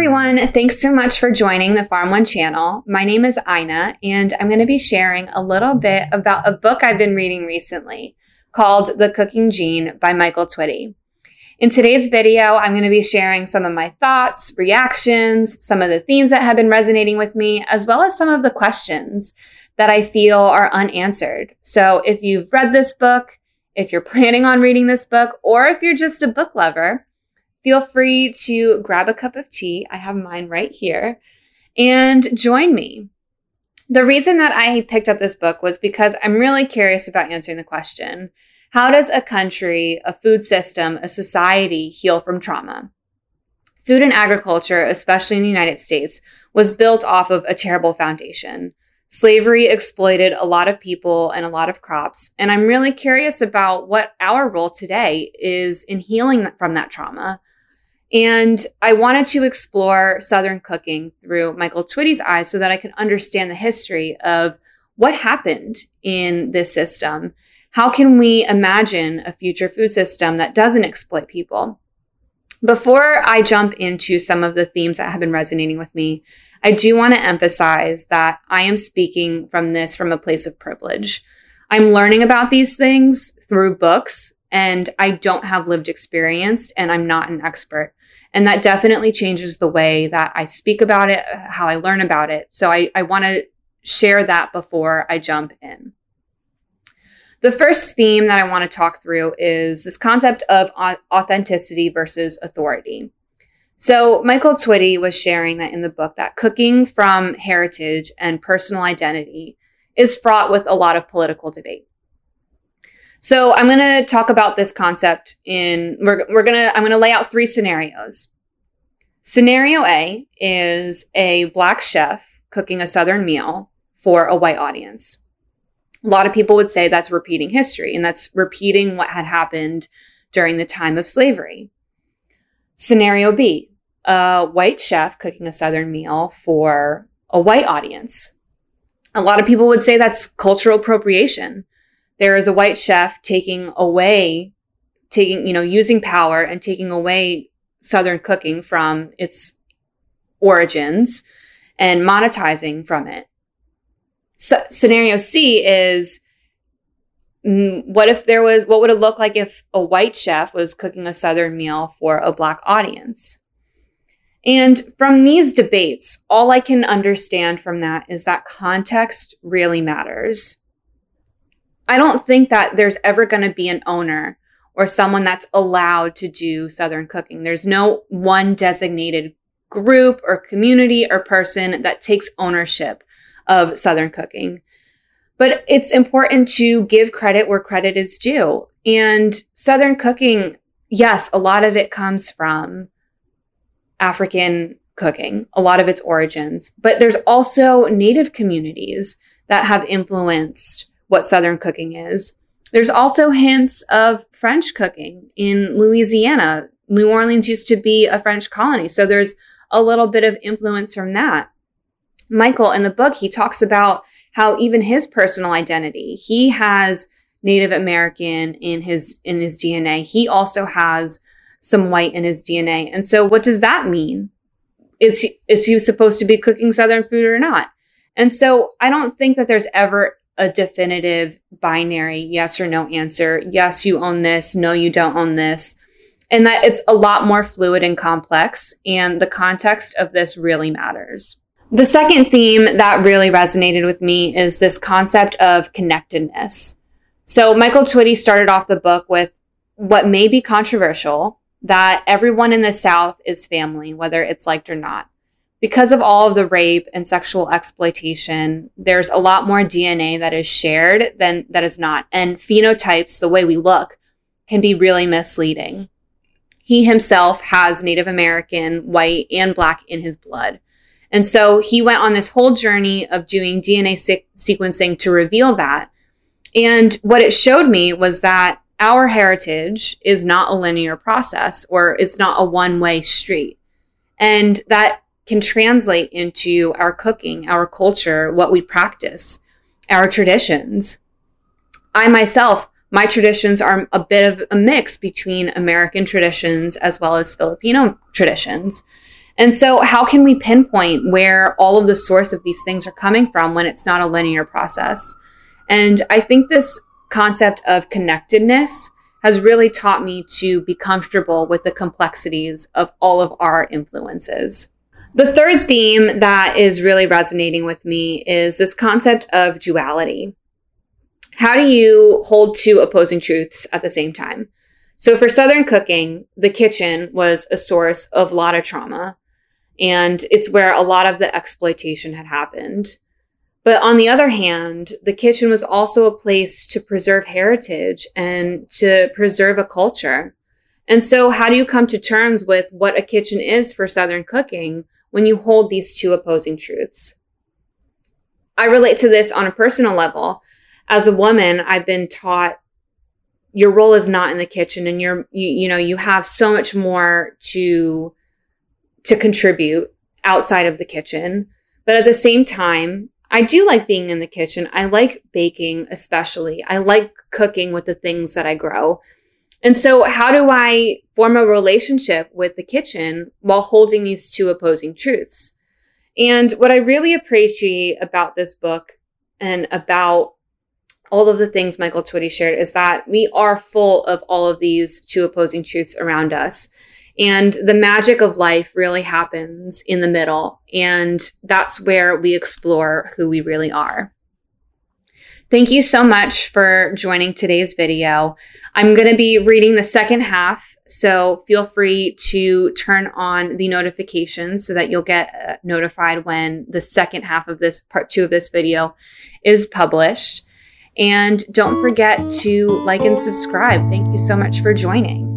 everyone. Thanks so much for joining the Farm One channel. My name is Ina, and I'm going to be sharing a little bit about a book I've been reading recently called The Cooking Gene by Michael Twitty. In today's video, I'm going to be sharing some of my thoughts, reactions, some of the themes that have been resonating with me, as well as some of the questions that I feel are unanswered. So if you've read this book, if you're planning on reading this book, or if you're just a book lover, feel free to grab a cup of tea. I have mine right here and join me. The reason that I picked up this book was because I'm really curious about answering the question How does a country, a food system, a society heal from trauma? Food and agriculture, especially in the United States, was built off of a terrible foundation. Slavery exploited a lot of people and a lot of crops. And I'm really curious about what our role today is in healing from that trauma. And I wanted to explore Southern cooking through Michael Twitty's eyes so that I could understand the history of what happened in this system. How can we imagine a future food system that doesn't exploit people? Before I jump into some of the themes that have been resonating with me, I do want to emphasize that I am speaking from this from a place of privilege. I'm learning about these things through books and I don't have lived experience and I'm not an expert. And that definitely changes the way that I speak about it, how I learn about it. So I, I want to share that before I jump in. The first theme that I want to talk through is this concept of authenticity versus authority. So Michael Twitty was sharing that in the book that cooking from heritage and personal identity is fraught with a lot of political debate. So I'm going to talk about this concept in we're we're going to I'm going to lay out three scenarios. Scenario A is a black chef cooking a southern meal for a white audience. A lot of people would say that's repeating history and that's repeating what had happened during the time of slavery. Scenario B, a white chef cooking a Southern meal for a white audience. A lot of people would say that's cultural appropriation. There is a white chef taking away, taking, you know, using power and taking away Southern cooking from its origins and monetizing from it. So, scenario C is mm, what if there was, what would it look like if a white chef was cooking a Southern meal for a Black audience? And from these debates, all I can understand from that is that context really matters. I don't think that there's ever going to be an owner or someone that's allowed to do Southern cooking. There's no one designated group or community or person that takes ownership of Southern cooking. But it's important to give credit where credit is due. And Southern cooking, yes, a lot of it comes from African cooking, a lot of its origins, but there's also native communities that have influenced what Southern cooking is. There's also hints of French cooking in Louisiana. New Orleans used to be a French colony, so there's a little bit of influence from that. Michael, in the book, he talks about how even his personal identity, he has Native American in his in his DNA. He also has some white in his DNA. And so what does that mean? Is he, is he supposed to be cooking Southern food or not? And so I don't think that there's ever a definitive binary yes or no answer. Yes, you own this. No, you don't own this. And that it's a lot more fluid and complex. And the context of this really matters. The second theme that really resonated with me is this concept of connectedness. So Michael Twitty started off the book with what may be controversial, that everyone in the South is family, whether it's liked or not. Because of all of the rape and sexual exploitation, there's a lot more DNA that is shared than that is not. And phenotypes, the way we look, can be really misleading. He himself has Native American, white, and black in his blood. And so he went on this whole journey of doing DNA se- sequencing to reveal that. And what it showed me was that our heritage is not a linear process or it's not a one way street. And that can translate into our cooking, our culture, what we practice, our traditions. I myself, my traditions are a bit of a mix between American traditions as well as Filipino traditions. And so, how can we pinpoint where all of the source of these things are coming from when it's not a linear process? And I think this concept of connectedness has really taught me to be comfortable with the complexities of all of our influences. The third theme that is really resonating with me is this concept of duality. How do you hold two opposing truths at the same time? So for Southern cooking, the kitchen was a source of a lot of trauma and it's where a lot of the exploitation had happened. But on the other hand, the kitchen was also a place to preserve heritage and to preserve a culture. And so, how do you come to terms with what a kitchen is for Southern cooking when you hold these two opposing truths? I relate to this on a personal level. As a woman, I've been taught your role is not in the kitchen and you're, you, you know, you have so much more to to contribute outside of the kitchen. But at the same time, I do like being in the kitchen. I like baking, especially. I like cooking with the things that I grow. And so, how do I form a relationship with the kitchen while holding these two opposing truths? And what I really appreciate about this book and about all of the things Michael Twitty shared is that we are full of all of these two opposing truths around us. And the magic of life really happens in the middle. And that's where we explore who we really are. Thank you so much for joining today's video. I'm going to be reading the second half, so feel free to turn on the notifications so that you'll get uh, notified when the second half of this part two of this video is published. And don't forget to like and subscribe. Thank you so much for joining.